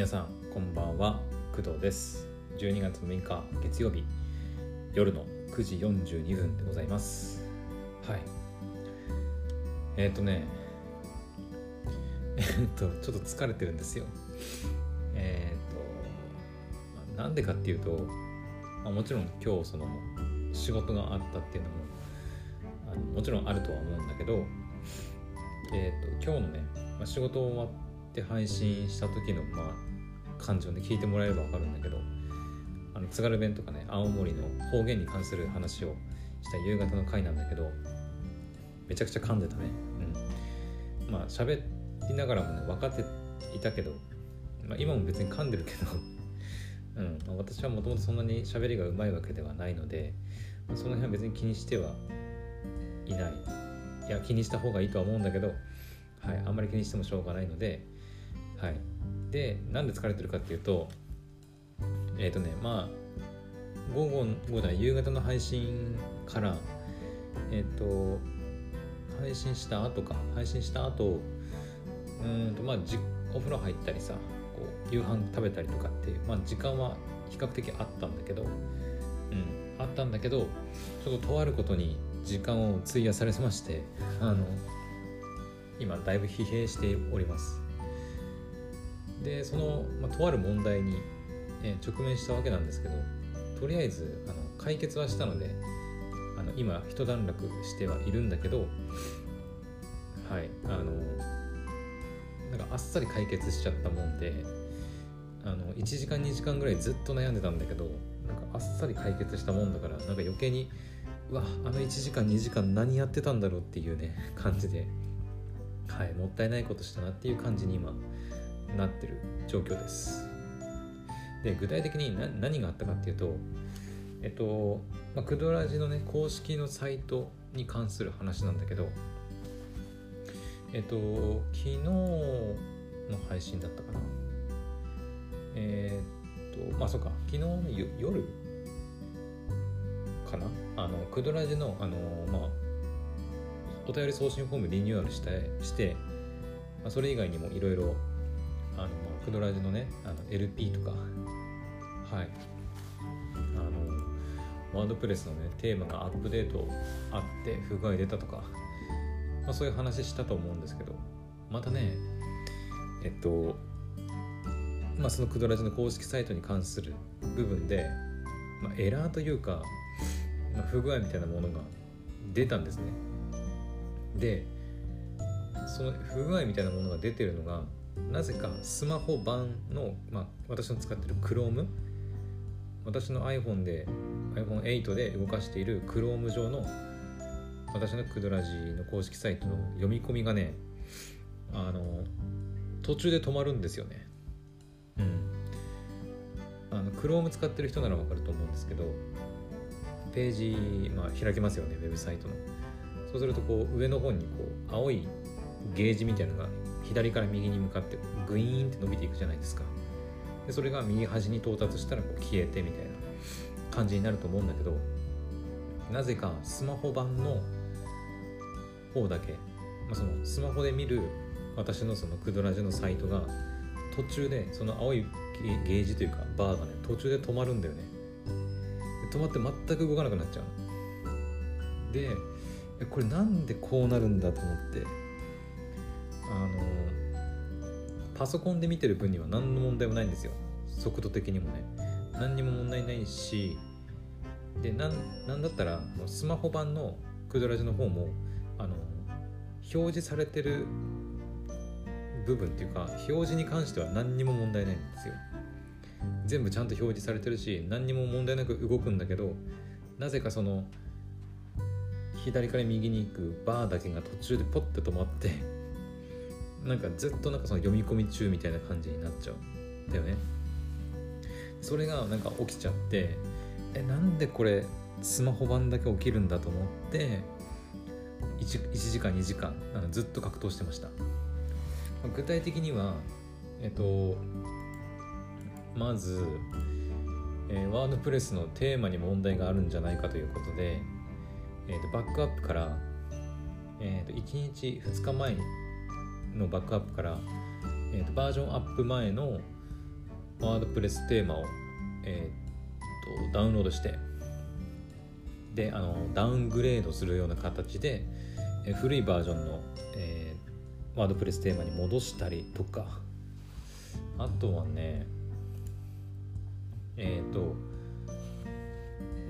皆さんこんばんは。工藤です。12月6日月曜日。夜の9時42分でございます。はい。えっ、ー、とね。えっ、ー、とちょっと疲れてるんですよ。えっ、ー、となんでかっていうと、まあ、もちろん今日その仕事があったっていうのもあのもちろんあるとは思うんだけどえっ、と今日のね、まあ、仕事終わって配信した時のまあ感情で聞いてもらえれば分かるんだけどあの津軽弁とかね青森の方言に関する話をした夕方の回なんだけどめちゃくちゃ噛んでたね。うん。まあ喋りながらもね分かっていたけど、まあ、今も別に噛んでるけど うん。まあ、私はもともとそんなに喋りがうまいわけではないので、まあ、その辺は別に気にしてはいない。いや気にした方がいいとは思うんだけど、はい、あんまり気にしてもしょうがないので、はい、でなんで疲れてるかっていうとえっ、ー、とねまあ午後午後夕方の配信からえっ、ー、と配信した後か配信した後うんとまあじお風呂入ったりさこう夕飯食べたりとかっていう、まあ、時間は比較的あったんだけどうんあったんだけどちょっととあることに時間を費やされましてあの今だいぶ疲弊しております。でその、まあ、とある問題に、えー、直面したわけなんですけどとりあえずあの解決はしたのであの今一段落してはいるんだけどはいあのなんかあっさり解決しちゃったもんであの1時間2時間ぐらいずっと悩んでたんだけどなんかあっさり解決したもんだからなんか余計にうわあの1時間2時間何やってたんだろうっていうね感じではいもったいないことしたなっていう感じに今なってる状況です。で具体的に何があったかっていうとえっと、まあ、クドラジのね公式のサイトに関する話なんだけどえっと昨日の配信だったかなえー、っとまあそうか昨日の夜かな？あのクドラジのあのまあお便り送信フォームリニューアルしてして、まあ、それ以外にもいろいろあの、クドラジのねあの LP とかはい。あのワードプレスのねテーマがアップデートあって不具合出たとか、まあ、そういう話したと思うんですけどまたねえっとまあそのクドラジの公式サイトに関する部分で、まあ、エラーというか、まあ、不具合みたいなものが出たんですね。でその不具合みたいなものが出てるのがなぜかスマホ版の、まあ、私の使ってる Chrome 私の iPhone で iPhone8 で動かしている Chrome 上の私のクドラジの公式サイトの読み込みがねあの途中で止まるんですよね。うん。あの Chrome 使ってる人ならわかると思うんですけどページ、まあ、開きますよねウェブサイトの。そうするとこう上の方にこう青いゲージみたいなのが左から右に向かってグイーンって伸びていくじゃないですか。でそれが右端に到達したらこう消えてみたいな感じになると思うんだけどなぜかスマホ版の方だけ、まあ、そのスマホで見る私のそのクドラジのサイトが途中でその青いゲージというかバーがね途中で止まるんだよね。止まって全く動かなくなっちゃうでこれなんでこうなるんだと思ってあのパソコンで見てる分には何の問題もないんですよ。速度的にもね。何にも問題ないしでなんだったらスマホ版のクドラジの方もあの表示されてる部分っていうか表示に関しては何にも問題ないんですよ。全部ちゃんと表示されてるし何にも問題なく動くんだけどなぜかその左から右に行くバーだけが途中でポッて止まってなんかずっとなんかその読み込み中みたいな感じになっちゃうんだよね。それがなんか起きちゃってえなんでこれスマホ版だけ起きるんだと思って 1, 1時間2時間あのずっと格闘してました。具体的にはえっとまず、えー、ワードプレスのテーマに問題があるんじゃないかということで、えーと、バックアップから、えーと、と1日2日前にのバックアップから、えーと、バージョンアップ前の、ワードプレステーマを、えー、っとダウンロードしてであのダウングレードするような形で、え古いバージョンの、えー、ワードプレステーマに戻したりとか。あとはねえっ、と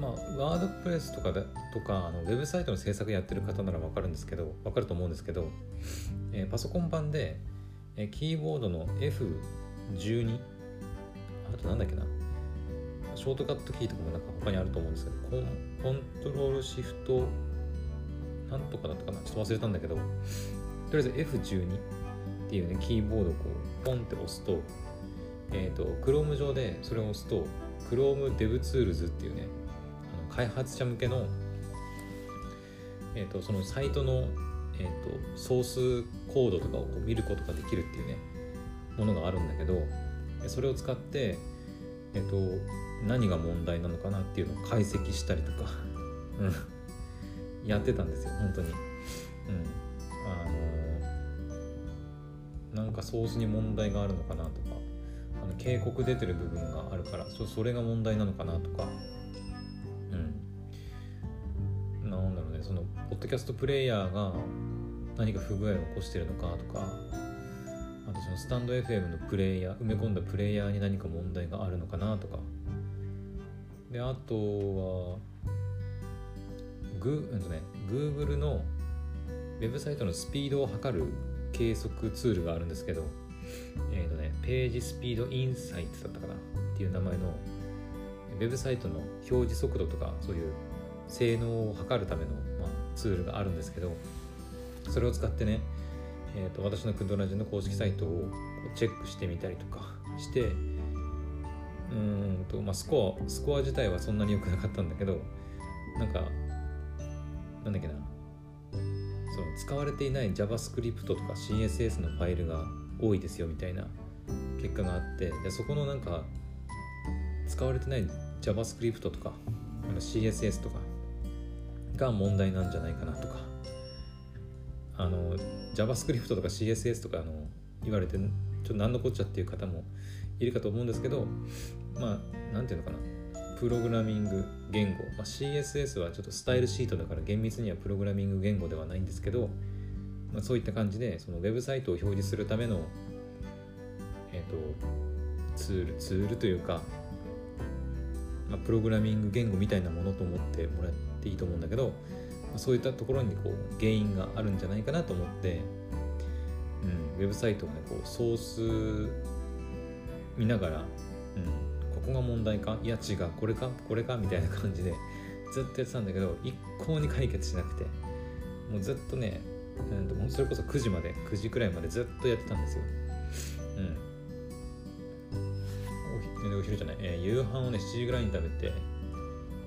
まあ、ワードプレスとかだとかあのウェブサイトの制作やってる方なら分かるんですけど分かると思うんですけど、えー、パソコン版で、えー、キーボードの F12 あとなんだっけなショートカットキーとかもなんか他にあると思うんですけどコンコントロールシフトなんとかだったかなちょっと忘れたんだけどとりあえず F12 っていうねキーボードをこうポンって押すとえっ、ー、と Chrome 上でそれを押すと Chrome DevTools っていうね開発者向けの、えーと、そのサイトの、えーと、ソースコードとかをこう見ることができるっていうねものがあるんだけどそれを使って、えーと、何が問題なのかなっていうのを解析したりとか やってたんですよ本当に。うんあのなんかソースに問題があるのかなとかあの警告出てる部分があるからそれが問題なのかなとかッドキャストプレイヤーが何か不具合を起こしてるのかとかあとそのスタンド FM のプレイヤー埋め込んだプレイヤーに何か問題があるのかなとか。であとはグ,、うんとね、Google のウェブサイトのスピードを測る計測ツールがあるんですけど、えっ、ー、とね、ページスピードインサイトだったかなっていう名前のウェブサイトの表示速度とかそういう性能を測るための、まあ、ツールがあるんですけどそれを使ってね、えーと、私のクドラジの公式サイトをチェックしてみたりとかしてうんと、まあ、スコアスコア自体はそんなに良くなかったんだけどなんかなんだっけなその使われていない JavaScript とか CSS のファイルが多いですよみたいな結果があってでそこのなんか使われてない JavaScript とか CSS とかが問題なんじゃないかなとか。あの JavaScript とか CSS とかあの言われてちょっと何のこっちゃっていう方もいるかと思うんですけどまあ何て言うのかな。プログラミング言語、まあ、CSS はちょっとスタイルシートだから厳密にはプログラミング言語ではないんですけど、まあ、そういった感じでそのウェブサイトを表示するための、えー、とツールツールというか、まあ、プログラミング言語みたいなものと思ってもらってっていいと思うんだけど、そういったところにこう原因があるんじゃないかなと思って、うん、ウェブサイトをねこうソース見ながら、うん、ここが問題かいや違うこれかこれかみたいな感じでずっとやってたんだけど一向に解決しなくてもうずっとね、うん、それこそ9時まで9時くらいまでずっとやってたんですよ。うんお昼じゃない、えー、夕飯をね7時ぐらいに食べて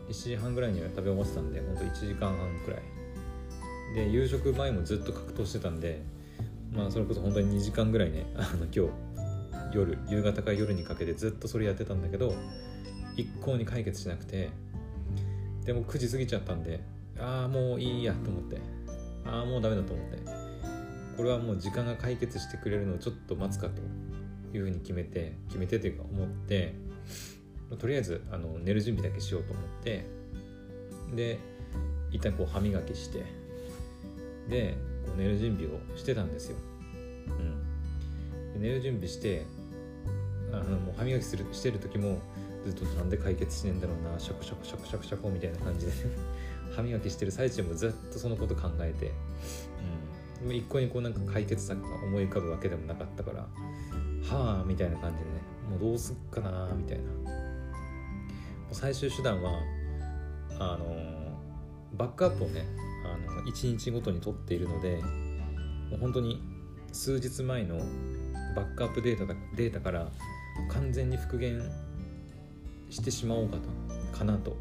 1時半ぐらいには食べ終わってたんでほんと1時間半くらい。で夕食前もずっと格闘してたんでまあそれこそ本当に2時間ぐらいねあの今日夜夕方から夜にかけてずっとそれやってたんだけど一向に解決しなくてでも9時過ぎちゃったんでああもういいやと思ってああもうダメだと思ってこれはもう時間が解決してくれるのをちょっと待つかというふうに決めて決めてというか思ってとりあえずあの寝る準備だけしようと思ってで一旦こう歯磨きしてでこう寝る準備をしてたんですよ、うん、寝る準備してあのもう歯磨きするしてる時もずっとなんで解決しねえんだろうなシャコシャコシャコシャコシャコみたいな感じで 歯磨きしてる最中もずっとそのこと考えて、うん、一向にこうなんか解決策が思い浮かぶわけでもなかったからはあみたいな感じでねもうどうすっかなみたいな。最終手段はあのバックアップをねあの1日ごとに取っているのでもう本当に数日前のバックアップデータだデータから完全に復元してしまおうかとかなと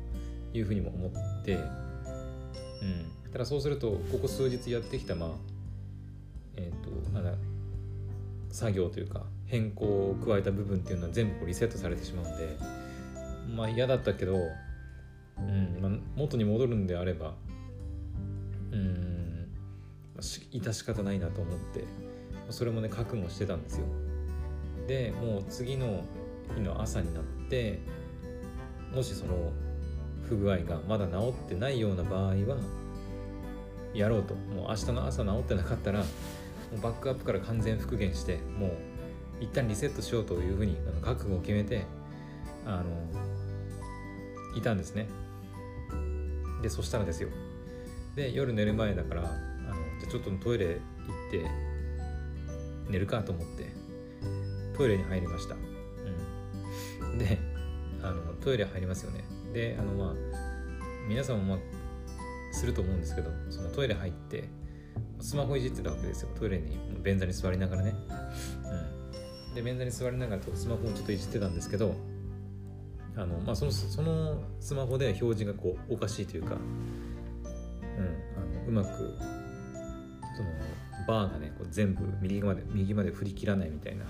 いうふうにも思って、うん、ただそうするとここ数日やってきたまあえっ、ー、となんだ作業というか変更を加えた部分っていうのは全部リセットされてしまうんでまあ嫌だったけど、うんまあ、元に戻るんであればうん致し方ないなと思ってそれもね覚悟してたんですよ。でもう次の日の朝になってもしその不具合がまだ治ってないような場合はやろうと。もう明日の朝治ってなかったらもうバックアップから完全復元してもう一旦リセットしようというふうに覚悟を決めてあのいたんですね。でそしたらですよ。で夜寝る前だからあのじゃちょっとトイレ行って寝るかと思ってトイレに入りました、うん、であのトイレ入りますよね。であのまあ皆さんもまあすると思うんですけどそのトイレ入ってスマホいじってたわけですよ。トイレに便座に座りながらね、うん、で便座に座りながらスマホをちょっといじってたんですけどあの、まあ、そのそのスマホで表示がこうおかしいというか、うん、あのうまくそのバーがねこう全部右まで右まで振り切らないみたいな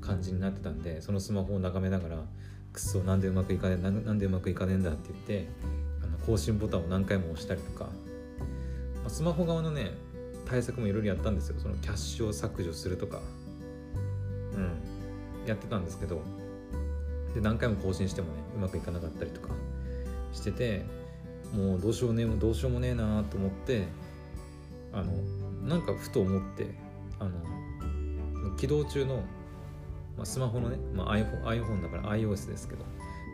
感じになってたんでそのスマホを眺めながらくっそなんでうまくいかねえなんでうまくいかねえんだって言ってあの更新ボタンを何回も押したりとか、まあ、スマホ側のね対策もいろいろやったんですよ。そのキャッシュを削除するとかうんやってたんですけどで何回も更新してもねうまくいかなかったりとかしててもうどうしようねどうしようもねえなと思ってあのなんかふと思ってあの起動中のまあ、スマホのね、まあ、iPhone, iPhone だから iOS ですけど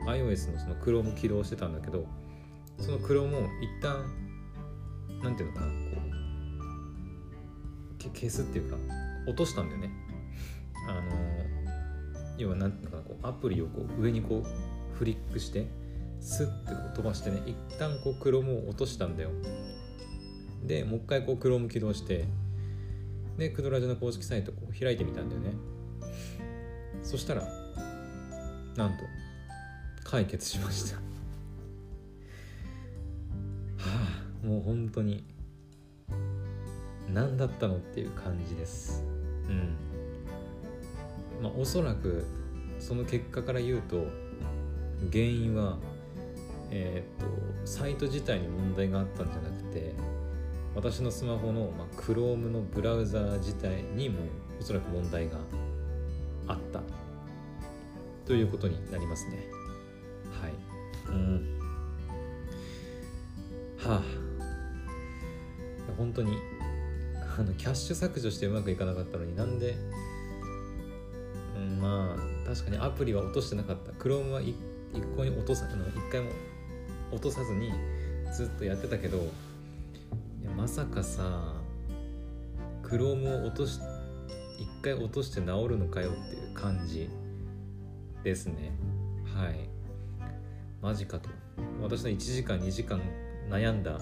iOS のその Chrome 起動してたんだけどその Chrome を一旦なんていうのかなこう消すっていうか落としたんだよね。あの要はなんていうのかこうアプリをこう上にこうフリックしてスッて飛ばしてね一旦こう Chrome を落としたんだよ。でもう一回こう Chrome 起動してでクドラジの公式サイトこう開いてみたんだよね。そしたらなんと解決しました。はあもう本当に何だったのっていう感じです。うん。まあおそらくその結果から言うと原因はえっ、とサイト自体に問題があったんじゃなくて私のスマホの、まあ、Chrome のブラウザー自体にもおそらく問題があった。ということになりますね。はい。うん。はあ。本当にあのキャッシュ削除してうまくいかなかったのになんで、確かにアプリは落としてなかった。Chrome は一向に落とさあの一回も落とさずにずっとやってたけどいやまさかさ Chrome を落とし一回落として治るのかよっていう感じですね。はい。マジかと。私の1時間2時間悩んだ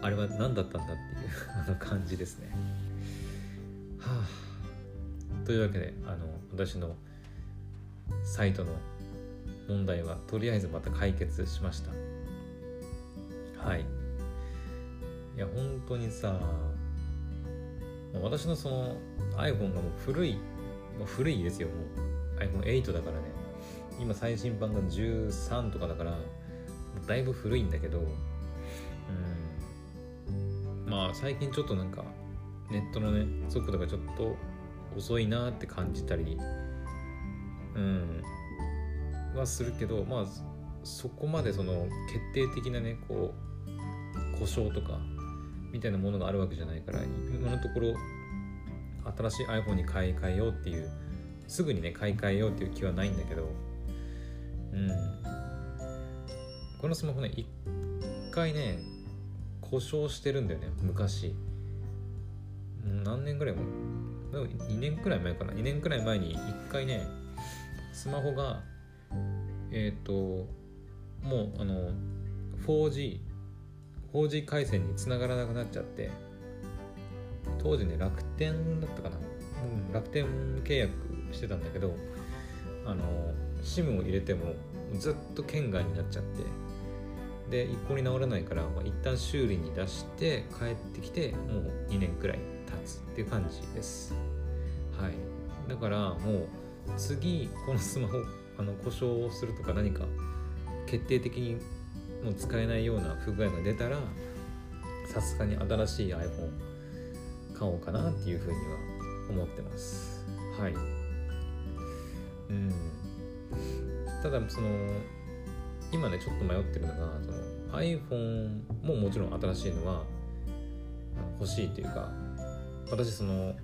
あれは何だったんだっていう あの感じですね。はあ。というわけであの私のサイトの問題はとりあえずまた解決しました。はい。いや本当にさ私のその iPhone がもう古いもう古いですよ。もう iPhone8 だからね。今最新版が13とかだからだいぶ古いんだけどうん。まあ最近ちょっとなんかネットのね速度がちょっと遅いなって感じたりうん。はするけどまあそこまでその決定的なねこう故障とかみたいなものがあるわけじゃないから今のところ新しい iPhone に買い替えようっていうすぐにね買い替えようっていう気はないんだけどうん。このスマホね一回ね故障してるんだよね昔。何年ぐらいも2年くらい前かな。2年くらい前に一回ねスマホがえっ、ー、ともうあの 4G 4G 回線につながらなくなっちゃって当時ね楽天だったかな、うん、楽天契約してたんだけどあの SIM を入れてもずっと圏外になっちゃってで一向に治らないから、まあ、一旦修理に出して帰ってきてもう2年くらい経つっていう感じです。はい。だからもう次このスマホあの故障をするとか何か決定的にもう使えないような不具合が出たらさすがに新しい iPhone 買おうかなっていうふうには思ってます。はい。うん。ただその今ねちょっと迷ってるのがその iPhone ももちろん新しいのは欲しいというか私その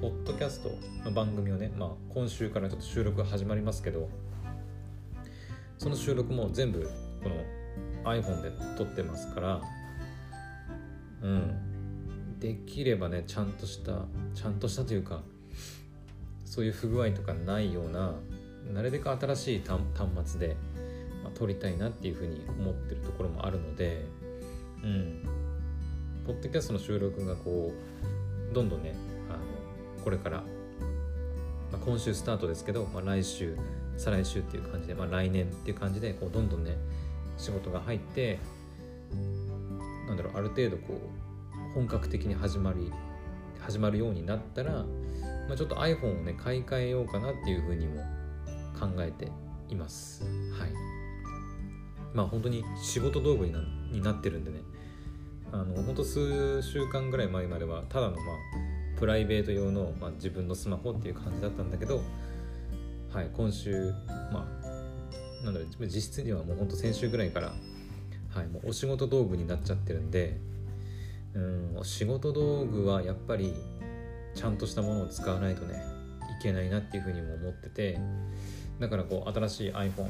ポッドキャストの番組をね、まあ、今週からちょっと収録が始まりますけどその収録も全部この iPhone で撮ってますからうん。できればねちゃんとしたちゃんとしたというかそういう不具合とかないようななるべく新しい端末で、まあ、撮りたいなっていうふうに思ってるところもあるのでうん。ポッドキャストの収録がこうどんどんねこれから、まあ、今週スタートですけど、まあ、来週再来週っていう感じで、まあ、来年っていう感じでこうどんどんね仕事が入ってなんだろうある程度こう本格的に始まり始まるようになったら、まあ、ちょっと iPhone をね買い替えようかなっていうふうにも考えています。はい。まあ本当に仕事道具になになってるんでね。あの本当数週間ぐらい前まではただのまあプライベート用の、まあ、自分のスマホっていう感じだったんだけどはい今週まあなんだろう実質にはもうほんと先週ぐらいからはい、もうお仕事道具になっちゃってるんでうん仕事道具はやっぱりちゃんとしたものを使わないとねいけないなっていうふうにも思っててだからこう新しい iPhone、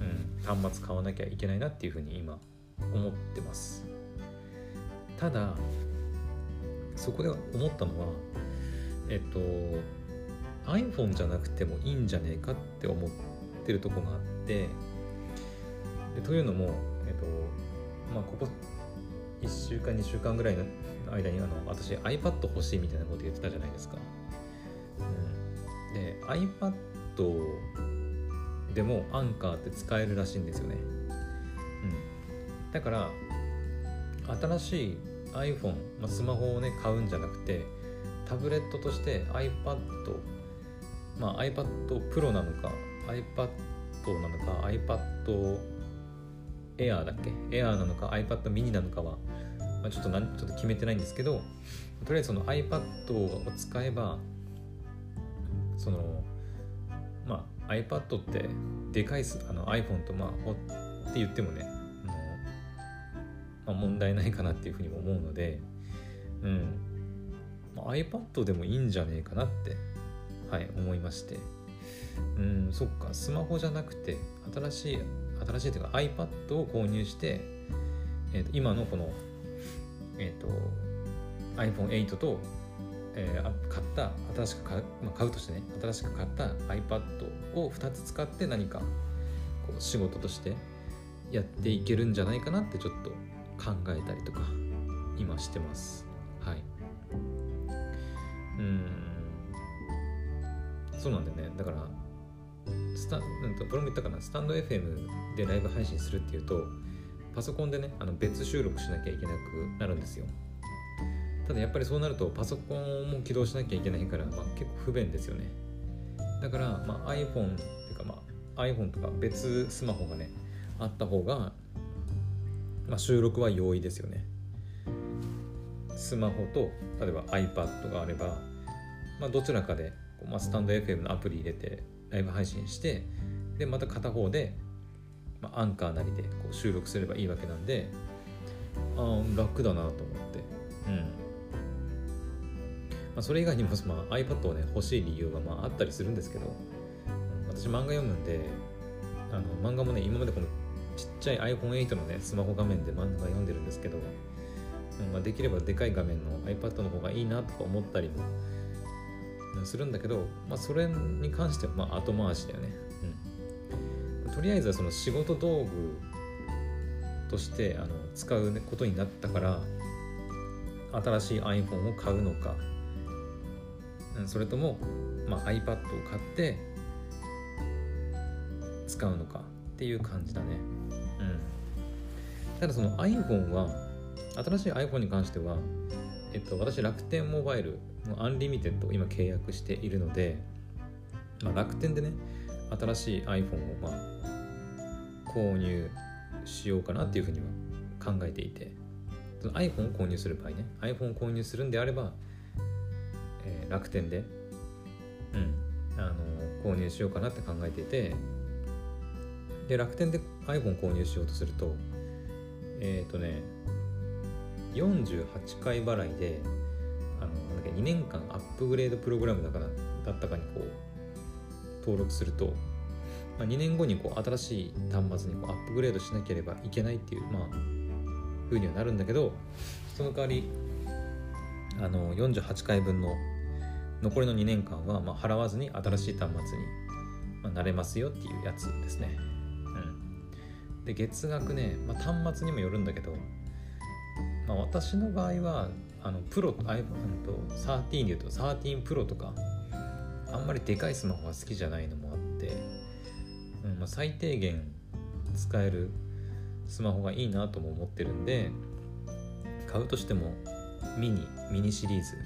うん、端末買わなきゃいけないなっていうふうに今思ってます。ただそこで思ったのはえっと iPhone じゃなくてもいいんじゃねえかって思ってるとこがあってでというのもえっとまあここ1週間2週間ぐらいの間にあの私 iPad 欲しいみたいなこと言ってたじゃないですか、うん、で iPad でもアンカーって使えるらしいんですよね、うん、だから新しい iPhone、まあ、スマホをね買うんじゃなくてタブレットとして iPad まあ iPad Pro なのか iPad なのか iPad Air だっけ？Air なのか iPad mini なのかは、まあ、ちょっとなちょっと決めてないんですけどとりあえずその iPad を使えばそのまあ iPad ってでかいす。あの iPhone とまあって言ってもね、まあ、問題ないかなっていうふうにも思うのでうん、まあ、iPad でもいいんじゃねえかなってはい思いまして。うんそっか。スマホじゃなくて新しい新しいというか iPad を購入して、えー、と今のこの、えーと、iPhone8 と、えー、買った新しく買う,、まあ、買うとしてね新しく買った iPad を2つ使って何かこう仕事としてやっていけるんじゃないかなってちょっと考えたりとか今してます。はい。うん。そうなんだよね。だからスタなんとこれも言ったかな。スタンド FM でライブ配信するっていうとパソコンでねあの別収録しなきゃいけなくなるんですよ。ただやっぱりそうなるとパソコンも起動しなきゃいけないから、まあ、結構不便ですよね。だから、まあ、iPhone っていうか、まあ、iPhone とか別スマホがねあった方が、まあ、収録は容易ですよね。スマホと例えば iPad があれば、まあ、どちらかで、まあ、スタンド FM のアプリ入れてライブ配信してでまた片方で、まあ、アンカーなりでこう収録すればいいわけなんであ楽だなと思って。うん。まあ、それ以外にも、まあ、iPad をね欲しい理由はまああったりするんですけど私漫画読むんであの漫画もね今までこのちっちゃい iPhone8 のねスマホ画面で漫画読んでるんですけど、まあ、できればでかい画面の iPad の方がいいなとか思ったりもするんだけど、まあ、それに関してはまあ後回しだよね、うん、とりあえずはその仕事道具としてあの使うことになったから新しい iPhone を買うのか、それとも、まあ、iPad を買って使うのかっていう感じだね、ただその iPhone は新しい iPhone に関してはえっと、私楽天モバイルのアンリミテッドを今契約しているので、まあ、楽天でね新しい iPhone をまあ購入しようかなっていうふうには考えていてその iPhone を購入する場合ね iPhone を購入するんであれば、えー、楽天で、うん、あの購入しようかなって考えていてで楽天で iPhone 購入しようとするとえっ、ー、とね48回払いであのなんだっけ2年間アップグレードプログラムだからだったかにこう登録すると、まあ、2年後にこう新しい端末にこうアップグレードしなければいけないっていうまあ風にはなるんだけどその代わりあの48回分の残りの2年間はま払わずに新しい端末に、なれますよっていうやつですね。で月額ね、まあ、端末にもよるんだけど、まあ、私の場合はあのプロと iPhone と13でいうと13プロとかあんまりでかいスマホが好きじゃないのもあって、うんまあ、最低限使えるスマホがいいなとも思ってるんで買うとしてもミニミニシリーズ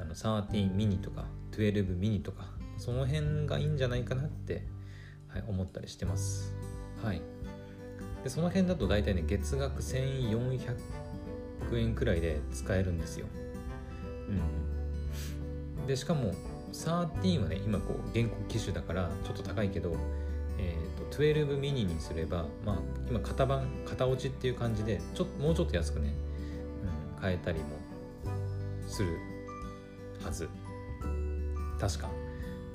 あの13ミニとか12ミニとかその辺がいいんじゃないかなって、はい、思ったりしてます。はい。でその辺だと大体ね月額1400円くらいで使えるんですよ。うん。でしかも13はね今こう現行機種だからちょっと高いけどえーと、12ミニにすれば、まあ、今型番型落ちっていう感じでちょもうちょっと安くね、うん、買えたりもするはず。確か。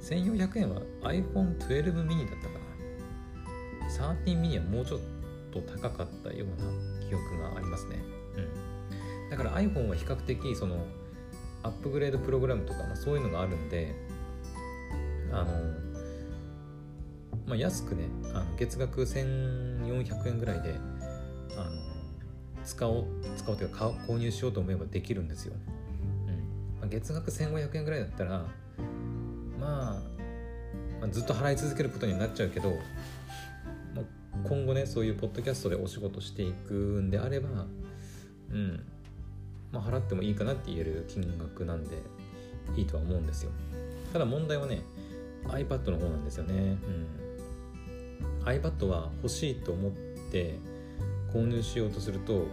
1400円は iPhone12 ミニだったかな。13ミニはもうちょっとと高かったような記憶がありますね。うん。だから iPhone は比較的そのアップグレードプログラムとか、ま、そういうのがあるんであのまあ、安くねあの月額1400円ぐらいであの使おう使おうというか購入しようと思えばできるんですよ、うん。まあ、月額1500円ぐらいだったら、まあ、まあずっと払い続けることになっちゃうけど、今後ねそういうポッドキャストでお仕事していくんであればうん。まあ払ってもいいかなって言える金額なんでいいとは思うんですよ。ただ問題はね iPad の方なんですよね。うん。iPad は欲しいと思って購入しようとすると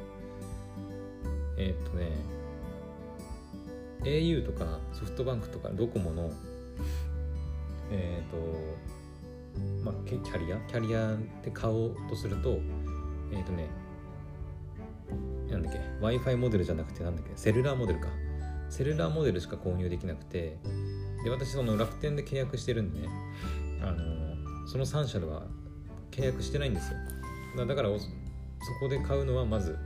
えー、っとね au とかソフトバンクとかドコモのえー、っとまあキャリア？キャリアで買おうとするとえー、っとねなんだっけ？Wi-Fi モデルじゃなくてなんだっけ？セルラーモデルか。セルラーモデルしか購入できなくてで私その楽天で契約してるんでねあのその3社では契約してないんですよ。だからそこで買うのはまず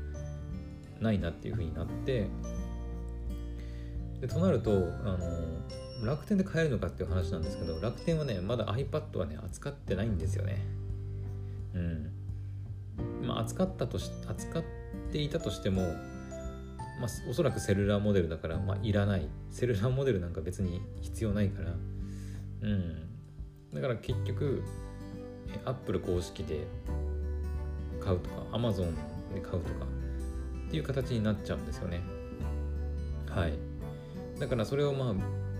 ないなっていうふうになってでとなるとあの楽天で買えるのかっていう話なんですけど楽天はねまだ iPad はね扱ってないんですよね。うん。まあ扱ったとし扱っていたとしてもまあ、おそらくセルラーモデルだから、まあ、いらない。セルラーモデルなんか別に必要ないから。うん。だから結局アップル公式で買うとか Amazon で買うとかっていう形になっちゃうんですよね。はい。だからそれをまあ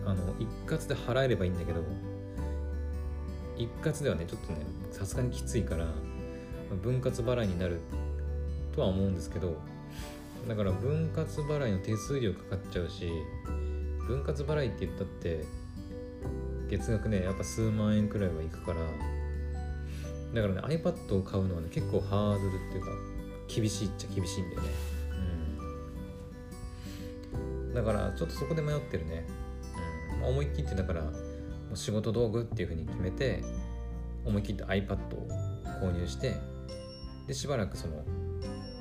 あの一括で払えればいいんだけど一括ではねちょっとねさすがにきついから分割払いになるとは思うんですけどだから分割払いの手数料かかっちゃうし分割払いって言ったって月額ねやっぱ数万円くらいはいくからだからね iPad を買うのはね結構ハードルっていうか厳しいっちゃ厳しいんだよね。うん。だからちょっとそこで迷ってるね、思い切ってだから仕事道具っていうふうに決めて思い切って iPad を購入してでしばらくその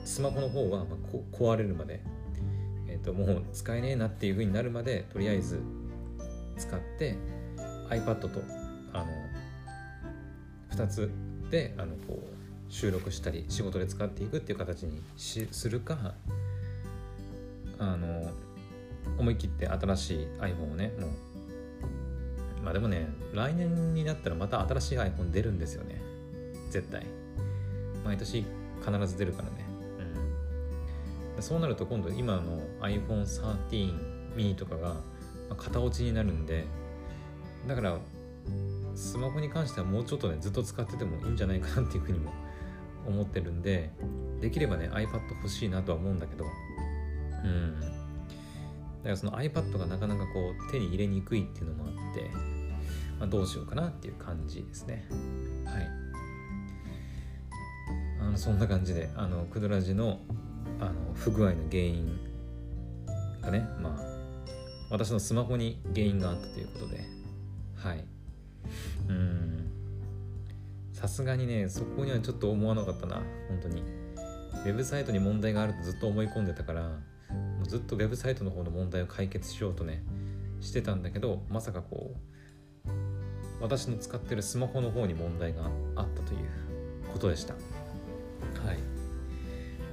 スマホの方はまあ壊れるまで、えー、ともう使えねえなっていうふうになるまでとりあえず使って iPad とあの2つであのこう収録したり仕事で使っていくっていう形にしするかあの思い切って新しい iPhone をねもうまあでもね来年になったらまた新しい iPhone 出るんですよね。絶対。毎年必ず出るからね、うん、そうなると今度今の iPhone13 mini とかが型落ちになるんでだからスマホに関してはもうちょっとねずっと使っててもいいんじゃないかなっていうふうにも思ってるんでできればね iPad 欲しいなとは思うんだけど。うん。だからその iPad がなかなかこう手に入れにくいっていうのもあって、まあ、どうしようかなっていう感じですね。はい。あのそんな感じであのクドラジのあの不具合の原因がねまあ私のスマホに原因があったということではい。うん。さすがにねそこにはちょっと思わなかったな本当に。ウェブサイトに問題があるとずっと思い込んでたからずっとウェブサイトの方の問題を解決しようとねしてたんだけどまさかこう私の使ってるスマホの方に問題があったということでした。はい。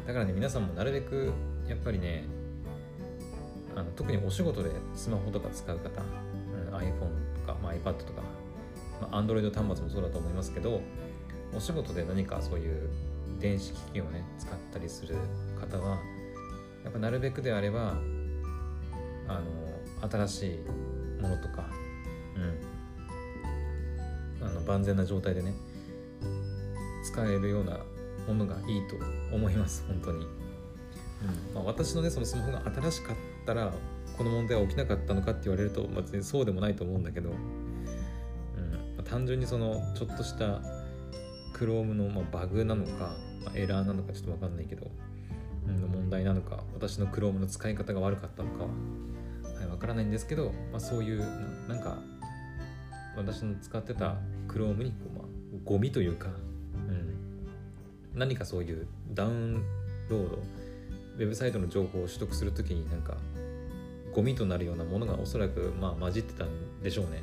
だからね皆さんもなるべくやっぱりねあの特にお仕事でスマホとか使う方、うん、iPhone とか、まあ、iPad とか、まあ、Android 端末もそうだと思いますけどお仕事で何かそういう電子機器をね使ったりする方はやっぱなるべくであればあの新しいものとか、うん、あの万全な状態でね使えるようなものがいいと思います本当に、うん。まあ、私のねそのスマホが新しかったらこの問題は起きなかったのかって言われると別にそうでもないと思うんだけど、うん。まあ、単純にそのちょっとした Chrome のまバグなのか、まあ、エラーなのかちょっと分かんないけど、うん、問題なのか私の Chrome の使い方が悪かったのかは、はい、分からないんですけど、まあ、そういうなんか私の使ってた Chrome にこう、まあ、ゴミというかうん。何かそういうダウンロードウェブサイトの情報を取得するときになんかゴミとなるようなものがおそらくまあ混じってたんでしょうね。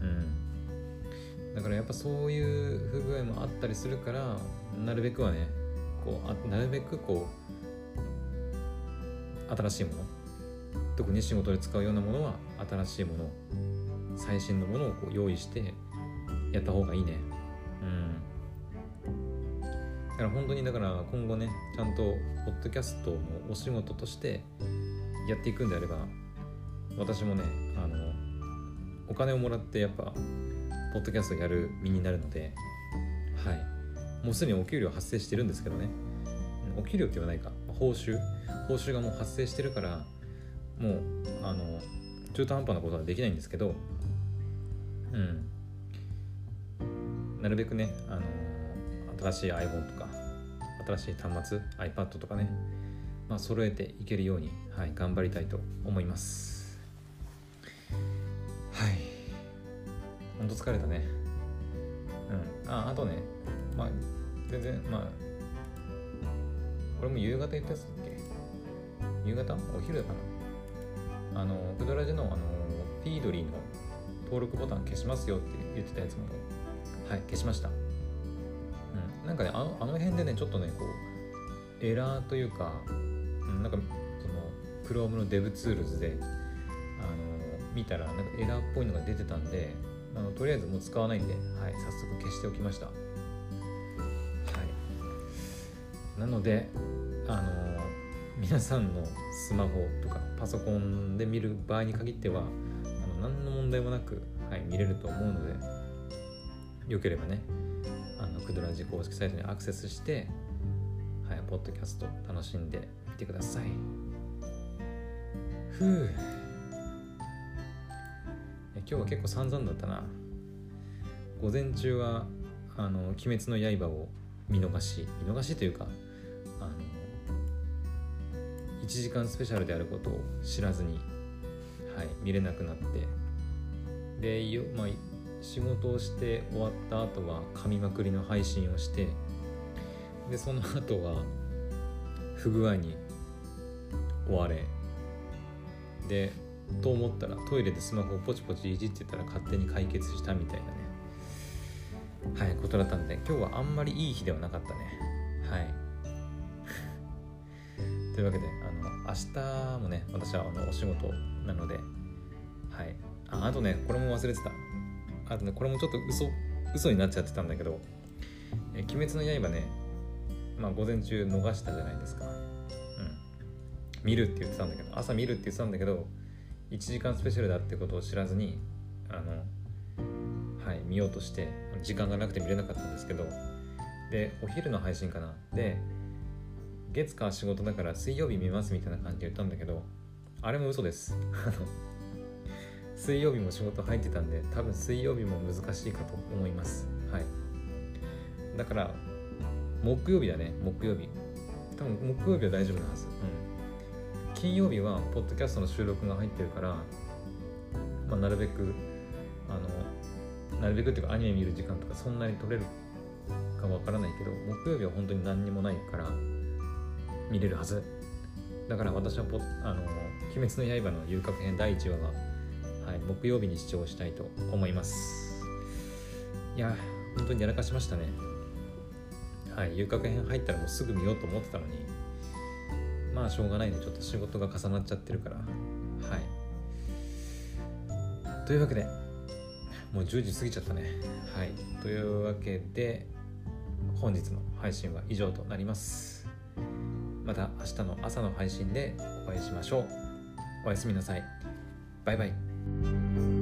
うん。だからやっぱそういう不具合もあったりするからなるべくはねこうあなるべくこう新しいもの特に仕事で使うようなものは新しいもの最新のものをこう用意してやった方がいいね。うん。だから本当にだから今後ねちゃんとポッドキャストのお仕事としてやっていくんであれば私もねあのお金をもらってやっぱポッドキャストやる身になるのではい。もうすでにお給料発生してるんですけどね。お給料って言わないか。報酬？報酬がもう発生してるからもうあの中途半端なことはできないんですけどうん。なるべくねあの新しい iPhone とか新しい端末 iPad とかね、まあ、揃えていけるように、はい、頑張りたいと思います。はい。ほんと疲れたね。うん。ああとねまあ全然まあこれも夕方言ったやつだっけ？夕方？お昼だかな？あのグドラジのあのフィードリーの登録ボタン消しますよって言ってたやつもはい消しました。うん。なんかねあのあの辺でねちょっとねこうエラーというか、うん、なんかその Chrome の DevTools であの見たらなんかエラーっぽいのが出てたんであのとりあえずもう使わないんで、はい、早速消しておきました。なのであの皆さんのスマホとかパソコンで見る場合に限ってはあの何の問題もなく、はい、見れると思うのでよければねあのクドラジ公式サイトにアクセスして、はい、ポッドキャスト楽しんでみてください。ふう。今日は結構散々だったな。午前中は、あの、鬼滅の刃を見逃し、見逃しというか、あの、1時間スペシャルであることを知らずに、はい、見れなくなって、で、よまあ、仕事をして終わった後は噛みまくりの配信をしてでその後は不具合に追われ。でと思ったらトイレでスマホをポチポチいじってたら勝手に解決したみたいなね。はいことだったんで今日はあんまりいい日ではなかったね。はい。というわけであの明日もね私はあのお仕事なのではい。ああとねこれも忘れてた。あとねこれもちょっと嘘嘘になっちゃってたんだけど「え鬼滅の刃ね」まあ午前中逃したじゃないですか。うん。見るって言ってたんだけど朝見るって言ってたんだけど1時間スペシャルだってことを知らずにあのはい見ようとして時間がなくて見れなかったんですけどでお昼の配信かな。で月火仕事だから水曜日見ますみたいな感じで言ったんだけどあれも嘘です。水曜日も仕事入ってたんで多分水曜日も難しいかと思います。はい。だから木曜日だね木曜日。多分木曜日は大丈夫なはず、うん、金曜日はポッドキャストの収録が入ってるから、まあ、なるべくあのなるべくっていうかアニメ見る時間とかそんなに取れるかわからないけど木曜日は本当に何にもないから見れるはず。だから私はポあの「鬼滅の刃」の遊郭編第1話は、はい、木曜日に視聴したいと思います。いや本当にやらかしましたね。はい遊郭編入ったらもうすぐ見ようと思ってたのにまあしょうがないね。ちょっと仕事が重なっちゃってるから。はい。というわけでもう10時過ぎちゃったね。はい。というわけで本日の配信は以上となりますまた明日の朝の配信でお会いしましょう。おやすみなさい。バイバイ。